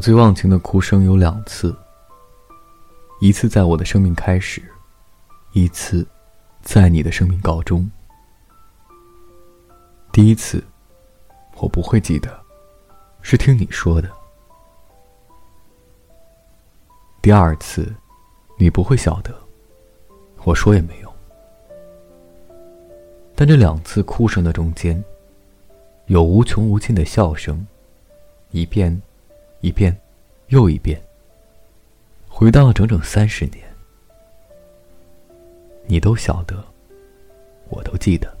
我最忘情的哭声有两次，一次在我的生命开始，一次在你的生命告终。第一次，我不会记得，是听你说的；第二次，你不会晓得，我说也没用。但这两次哭声的中间，有无穷无尽的笑声，一遍。一遍，又一遍。回到了整整三十年，你都晓得，我都记得。